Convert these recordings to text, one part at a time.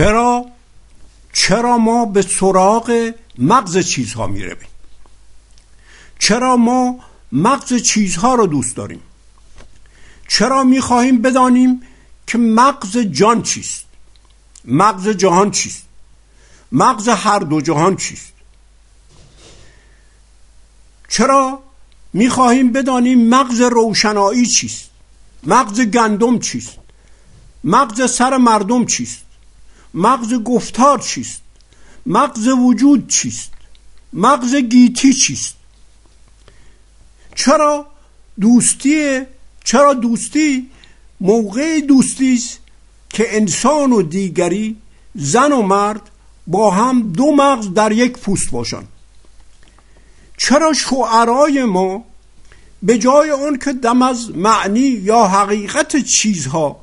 چرا؟ چرا ما به سراغ مغز چیزها می‌رویم؟ چرا ما مغز چیزها رو دوست داریم؟ چرا می‌خواهیم بدانیم که مغز جان چیست؟ مغز جهان چیست؟ مغز هر دو جهان چیست؟ چرا می‌خواهیم بدانیم مغز روشنایی چیست؟ مغز گندم چیست؟ مغز سر مردم چیست؟ مغز گفتار چیست؟ مغز وجود چیست؟ مغز گیتی چیست؟ چرا دوستی چرا دوستی موقع دوستی است که انسان و دیگری زن و مرد با هم دو مغز در یک پوست باشند چرا شعرای ما به جای اون که دم از معنی یا حقیقت چیزها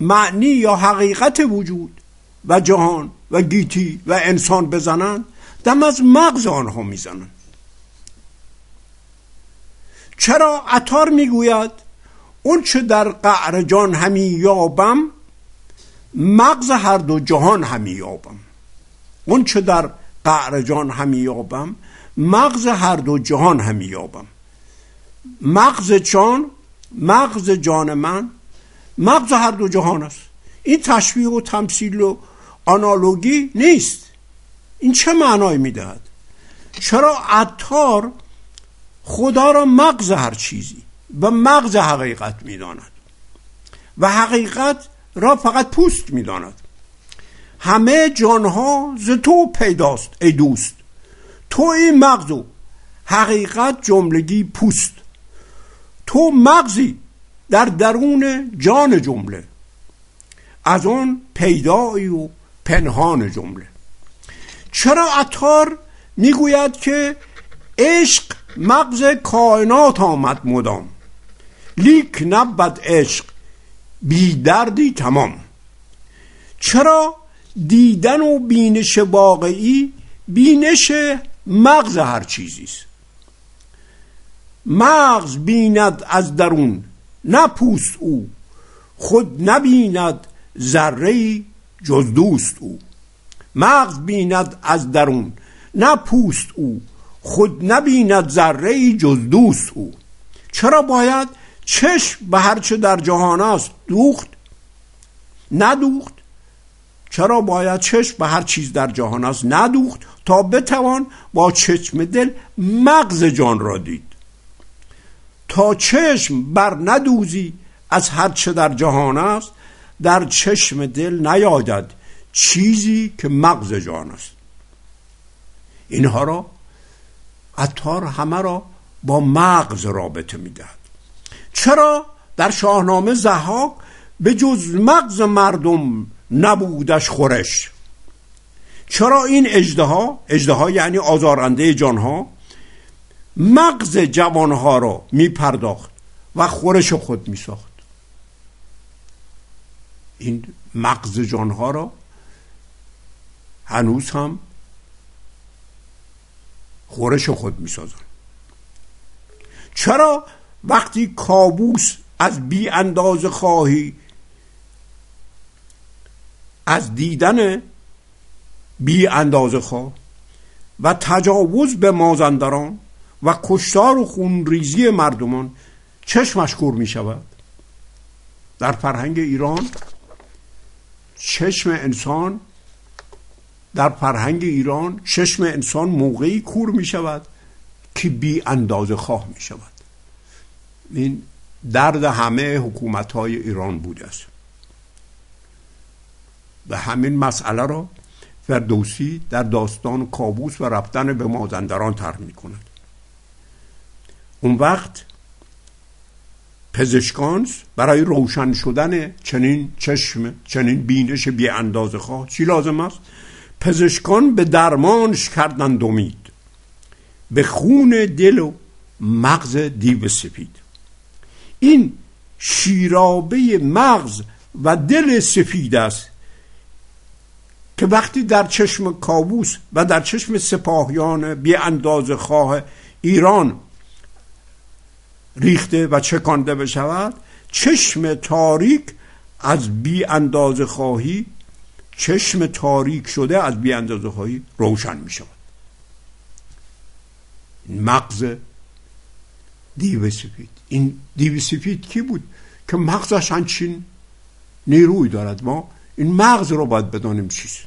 معنی یا حقیقت وجود و جهان و گیتی و انسان بزنند دم از مغز آنها می‌زنند چرا عطار می‌گوید؟ اون چه در قعر جان همی یابم مغز هر دو جهان همی یابم. اون چه در قعر جان همی یابم مغز هر دو جهان همی یابم. مغز جان مغز جان من مغز هر دو جهان است. این تشبیه و تمثیل و آنالوگی نیست. این چه معنای می‌دهد؟ چرا عطار خدا را مغز هر چیزی و مغز حقیقت می‌داند؟ و حقیقت را فقط پوست می‌داند. همه جانها ز تو پیداست ای دوست. تو این مغز و حقیقت جملگی پوست. تو مغزی در درون جان جمله. از آن پیدایی و پنهان جمله. چرا عطار می‌گوید که عشق مغز کائنات آمد مدام؟ لیک نبود عشق بی دردی تمام. چرا دیدن و بینش واقعی بینش مغز هر چیزی است؟ مغز بیند از درون نه پوست او. خود نبیند ذره جز دوست او. مغز بیند از درون نه پوست او. خود نبیند ذره جز دوست او. چرا باید چشم به هرچه در جهان است دوخت؟ ندوخت. چرا باید چشم به هر چیز در جهان است ندوخت؟ تا بتوان با چشم دل مغز جان را دید. تا چشم بر ندوزی از هر چه در جهان است در چشم دل نیاید چیزی که مغز جان است. اینها را عطار همه را با مغز رابطه می‌دهد. چرا؟ در شاهنامه زهاک به جز مغز مردم نبودش خورش. چرا این اجده اجده یعنی آزارنده جانها مغز جوانها را می پرداخت و خورش خود می ساخت این مغز جانها را هنوز هم خورش خود می سازن. چرا وقتی کابوس از بی انداز خواهی از دیدن بی اندازه خواه و تجاوز به مازندران و کشتار و خونریزی مردمان چشمش کور می شود در فرهنگ ایران چشم انسان در فرهنگ ایران چشم انسان موقعی کور می شود که بی اندازه خواه می شود این درد همه حکومت های ایران بوده است. و همین مسئله را فردوسی در داستان کابوس و رفتن به مازندران طرح می کند اون وقت پزشکان برای روشن شدن چنین چشم چنین بینش بی اندازه خواه چی لازم است؟ پزشکان به درمانش کردند امید به خون دل و مغز دیو سپید. این شیرابه مغز و دل سفید است که وقتی در چشم کابوس و در چشم سپاهیان بی اندازه خواه ایران ریخته و چکانده بشود چشم تاریک از بی اندازه خواهی چشم تاریک شده از بیاندازه هایی روشن می شود مغز دیو سفید. این دیو سفید کی بود که مغزش همچین نیروی دارد؟ ما این مغز رو باید بدانیم چیست.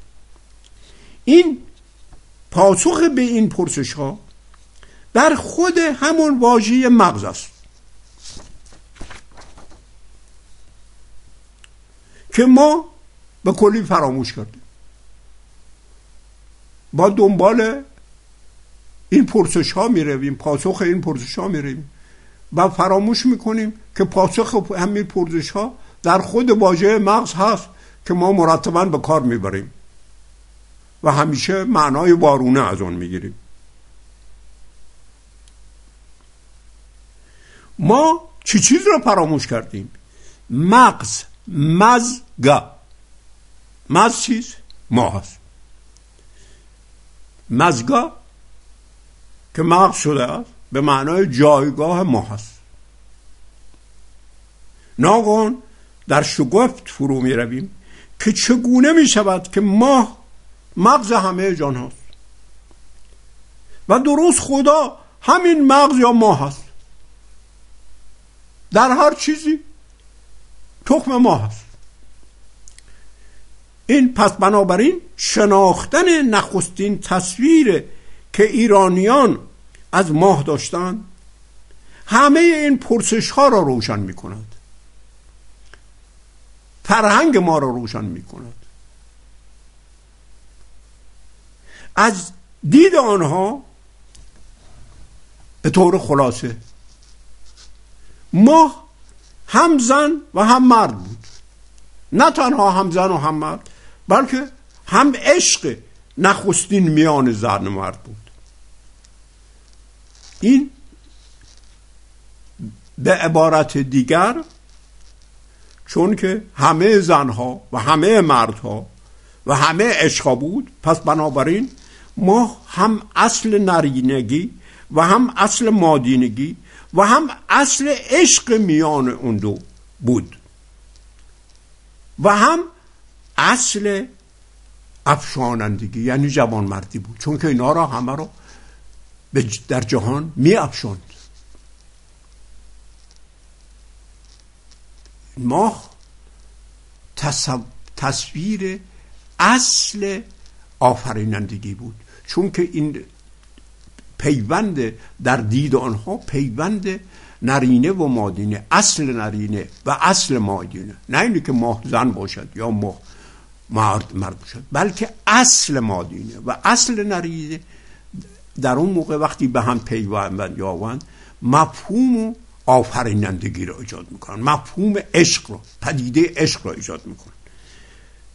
این پاسخ به این پرسش ها در خود همون واژه مغز است. که ما به کلی فراموش کردیم. با دنبال این پرسش ها می پاسخ این پرسش ها می و فراموش می‌کنیم که پاسخ همین پرسش ها در خود واژه مغز هست که ما مرتبا به کار می‌بریم و همیشه معنای وارونه از آن می‌گیریم. ما چی چیز رو فراموش کردیم؟ مغز مزگا مز چیز؟ ما هست مزگا که مغز شده است به معنای جایگاه ما هست ناگهان در شگفت فرو می رویم که چگونه می شود که ما مغز همه جان هست و درست خدا همین مغز یا ما هست. در هر چیزی تخم ما هست. این پس بنابراین شناختن نخستین تصویر که ایرانیان از ماه داشتن همه این پرسش ها را روشن می کند فرهنگ ما را روشن می کند از دید آنها به طور خلاصه ماه هم زن و هم مرد بود. نه تنها هم زن و هم مرد بلکه هم عشق نخستین میان زن و مرد بود. این به عبارت دیگر چون که همه زنها و همه مردها و همه عشقا بود پس بنابراین ما هم اصل نرینگی و هم اصل مادینگی و هم اصل عشق میان اون دو بود. و هم اصل افشانندگی یعنی جوانمردی بود. چون که اینا را همه رو در جهان می افشاند ماه تصویر اصل آفرینندگی بود. چون که این پیوند در دید آنها پیوند نرینه و مادینه اصل نرینه و اصل مادینه. نه اینه که ماه زن باشد یا ماه مرد مرد باشد بلکه اصل مادینه و اصل نرینه در اون موقع وقتی به هم پیوند یاوند مفهوم و آفرینندگی را ایجاد می‌کنن مفهوم عشق را پدیده عشق را ایجاد می‌کنن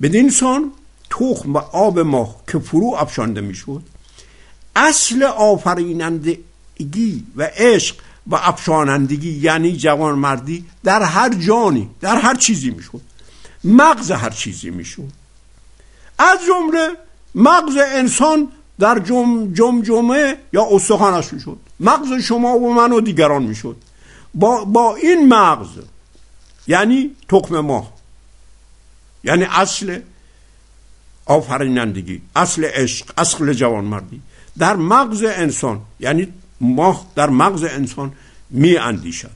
بدین سان تخم و آب ماه که فرو افشانده می‌شد اصل آفرینندگی و عشق و افشانندگی یعنی جوانمردی در هر جانی در هر چیزی می‌شد. مغز هر چیزی می‌شد. از جمله مغز انسان در جم جمجمه یا استخوانش می‌شد. مغز شما و من و دیگران می‌شد. با, با این مغز یعنی تخم ماه یعنی اصل آفرینندگی اصل عشق اصل جوانمردی. در مغز انسان یعنی ماه در مغز انسان می اندیشد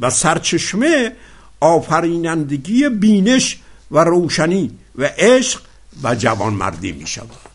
و سرچشمه آفرینندگی بینش و روشنی و عشق و جوانمردی می شود